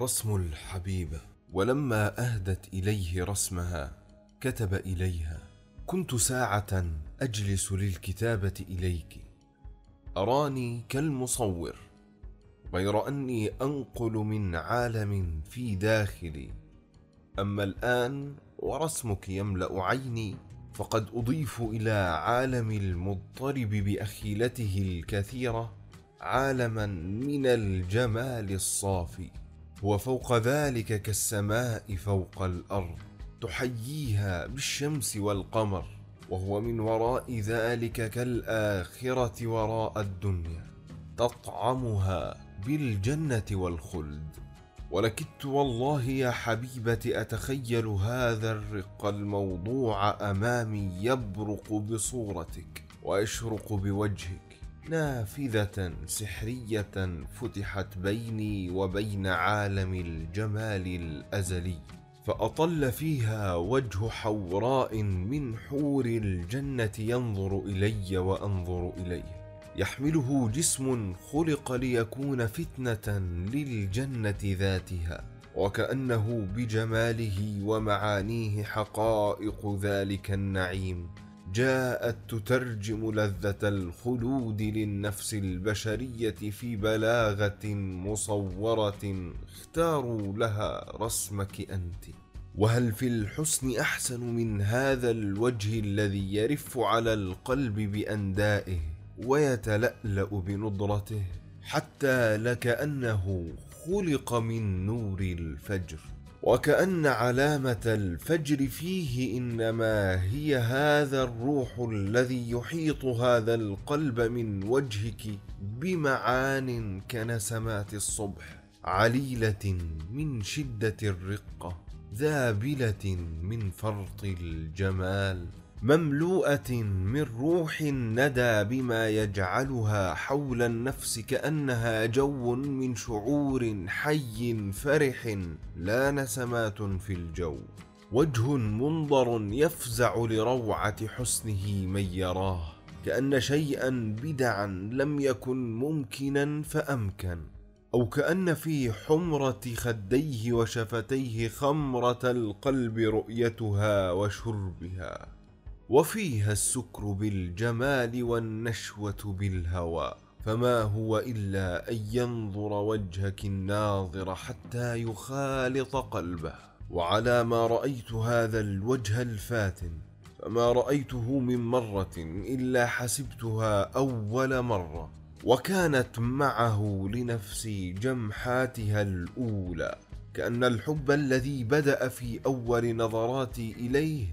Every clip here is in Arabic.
رسم الحبيبة ولما أهدت إليه رسمها كتب إليها. كنت ساعة أجلس للكتابة إليك. أراني كالمصور غير أني أنقل من عالم في داخلي. أما الآن ورسمك يملأ عيني فقد أضيف إلى عالم المضطرب بأخيلته الكثيرة عالما من الجمال الصافي. هو فوق ذلك كالسماء فوق الأرض تحييها بالشمس والقمر وهو من وراء ذلك كالآخرة وراء الدنيا تطعمها بالجنة والخلد. ولكدت والله يا حبيبتي أتخيل هذا الرق الموضوع أمامي يبرق بصورتك ويشرق بوجهك. نافذة سحرية فتحت بيني وبين عالم الجمال الأزلي فأطل فيها وجه حوراء من حور الجنة ينظر إلي وأنظر إليه. يحمله جسم خلق ليكون فتنة للجنة ذاتها وكأنه بجماله ومعانيه حقائق ذلك النعيم. جاءت تترجم لذة الخلود للنفس البشرية في بلاغة مصورة. اختاروا لها رسمك أنت. وهل في الحسن أحسن من هذا الوجه الذي يرف على القلب بأندائه ويتلألأ بنضرته حتى لكأنه خلق من نور الفجر؟ وكأن علامة الفجر فيه إنما هي هذا الروح الذي يحيط هذا القلب من وجهك بمعان كنسمات الصبح عليلة من شدة الرقة ذابلة من فرط الجمال. مملوءة من روح الندى بما يجعلها حول النفس كأنها جو من شعور حي فرح لا نسمات في الجو. وجه منظر يفزع لروعة حسنه من يراه كأن شيئا بدعا لم يكن ممكنا فأمكن. أو كأن في حمرة خديه وشفتيه خمرة القلب رؤيتها وشربها. وفيها السكر بالجمال والنشوة بالهوى فما هو إلا أن ينظر وجهك الناظر حتى يخالط قلبه. وعلى ما رأيت هذا الوجه الفاتن فما رأيته من مرة إلا حسبتها أول مرة. وكانت معه لنفسي جمحاتها الأولى كأن الحب الذي بدأ في أول نظراتي إليه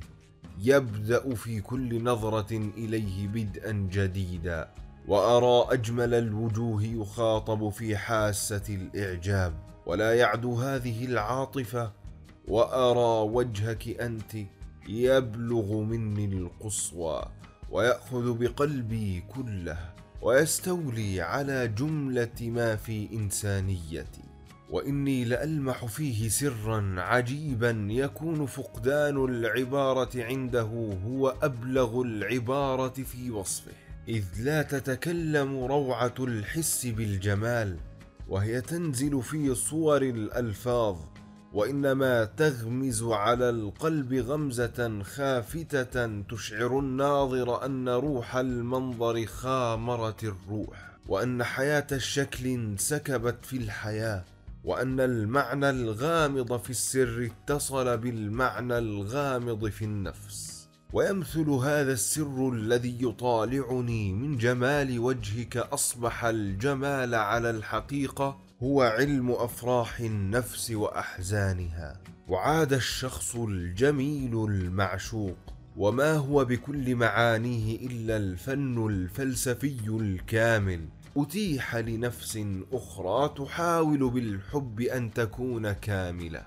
يبدأ في كل نظرة إليه بدءا جديدا وأرى أجمل الوجوه يخاطب في حاسة الإعجاب. ولا يعدو هذه العاطفة وأرى وجهك أنت يبلغ مني القصوى ويأخذ بقلبي كله ويستولي على جملة ما في إنسانيتي. وإني لألمح فيه سرا عجيبا يكون فقدان العبارة عنده هو أبلغ العبارة في وصفه. إذ لا تتكلم روعة الحس بالجمال وهي تنزل في صور الألفاظ وإنما تغمز على القلب غمزة خافتة تشعر الناظر أن روح المنظر خامرت الروح وأن حياة الشكل انسكبت في الحياة. وأن المعنى الغامض في السر اتصل بالمعنى الغامض في النفس. ويمثل هذا السر الذي يطالعني من جمال وجهك أصبح الجمال على الحقيقة هو علم أفراح النفس وأحزانها. وعاد الشخص الجميل المعشوق وما هو بكل معانيه إلا الفن الفلسفي الكامل. أتيح لنفس أخرى تحاول بالحب أن تكون كاملة.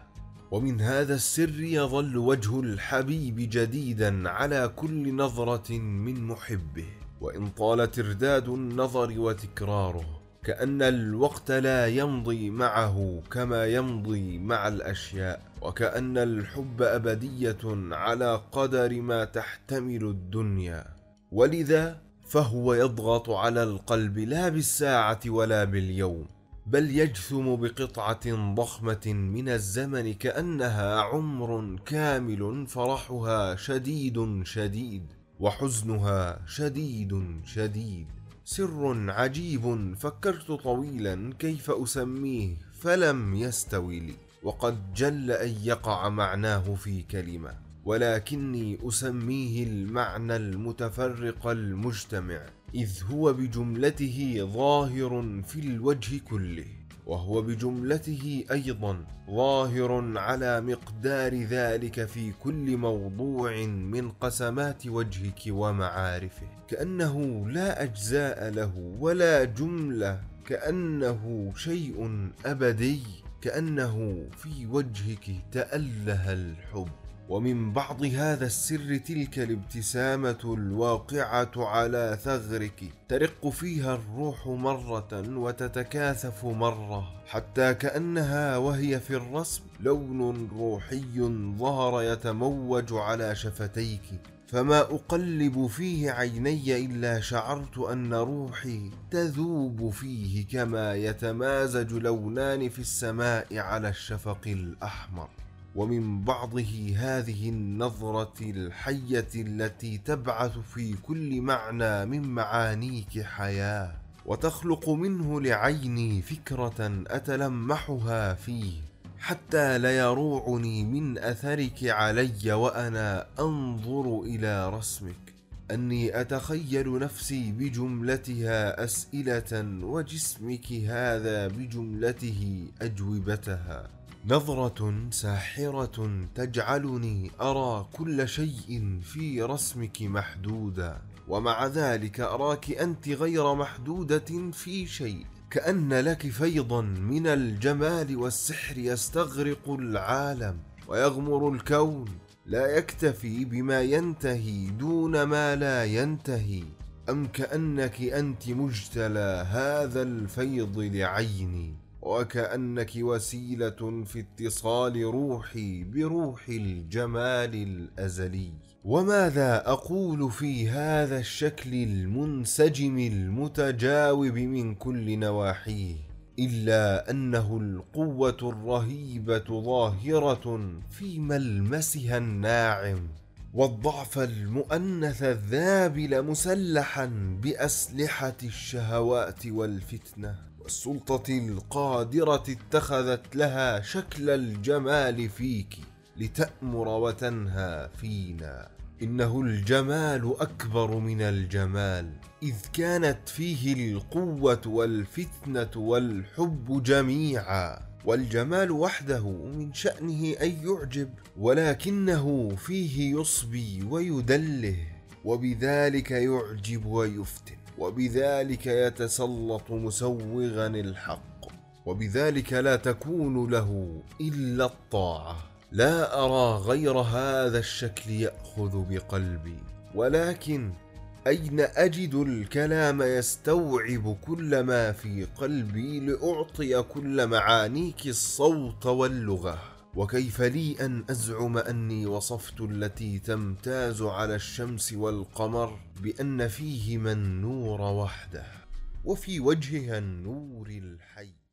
ومن هذا السر يظل وجه الحبيب جديدا على كل نظرة من محبه. وإن طال ترداد النظر وتكراره كأن الوقت لا يمضي معه كما يمضي مع الأشياء. وكأن الحب أبدية على قدر ما تحتمل الدنيا. ولذا فهو يضغط على القلب لا بالساعة ولا باليوم بل يجثم بقطعة ضخمة من الزمن كأنها عمر كامل فرحها شديد شديد وحزنها شديد شديد. سر عجيب فكرت طويلا كيف أسميه فلم يستوي لي وقد جل أن يقع معناه في كلمة. ولكني أسميه المعنى المتفرق المجتمع إذ هو بجملته ظاهر في الوجه كله وهو بجملته أيضا ظاهر على مقدار ذلك في كل موضوع من قسمات وجهك ومعارفه. كأنه لا أجزاء له ولا جملة كأنه شيء أبدي كأنه في وجهك تأله الحب. ومن بعض هذا السر تلك الابتسامة الواقعة على ثغرك ترق فيها الروح مرة وتتكاثف مرة حتى كأنها وهي في الرسم لون روحي ظهر يتموج على شفتيك. فما أقلب فيه عيني إلا شعرت أن روحي تذوب فيه كما يتمازج لونان في السماء على الشفق الأحمر. ومن بعضه هذه النظرة الحية التي تبعث في كل معنى من معانيك حياة. وتخلق منه لعيني فكرة أتلمحها فيه. حتى ليروعني من أثرك علي وأنا أنظر إلى رسمك. أني أتخيل نفسي بجملتها أسئلة وجسمك هذا بجملته أجوبتها. نظرة ساحرة تجعلني أرى كل شيء في رسمك محدودا ومع ذلك أراك أنت غير محدودة في شيء. كأن لك فيضا من الجمال والسحر يستغرق العالم ويغمر الكون. لا يكتفي بما ينتهي دون ما لا ينتهي. أم كأنك أنت مجتلى هذا الفيض لعيني. وكأنك وسيلة في اتصال روحي بروح الجمال الأزلي. وماذا أقول في هذا الشكل المنسجم المتجاوب من كل نواحيه؟ إلا أنه القوة الرهيبة ظاهرة في ملمسها الناعم والضعف المؤنث الذابل مسلحا بأسلحة الشهوات والفتنة. والسلطة القادرة اتخذت لها شكل الجمال فيك لتأمر وتنهى فينا. إنه الجمال أكبر من الجمال إذ كانت فيه القوة والفتنة والحب جميعا. والجمال وحده من شأنه أن يعجب ولكنه فيه يصبي ويدله وبذلك يعجب ويفتن. وبذلك يتسلط مسوغا الحق. وبذلك لا تكون له إلا الطاعة. لا أرى غير هذا الشكل يأخذ بقلبي. ولكن أين أجد الكلام يستوعب كل ما في قلبي لأعطي كل معانيك الصوت واللغة؟ وكيف لي أن أزعم أني وصفت التي تمتاز على الشمس والقمر بأن فيهما النور وحده وفي وجهها النور الحي.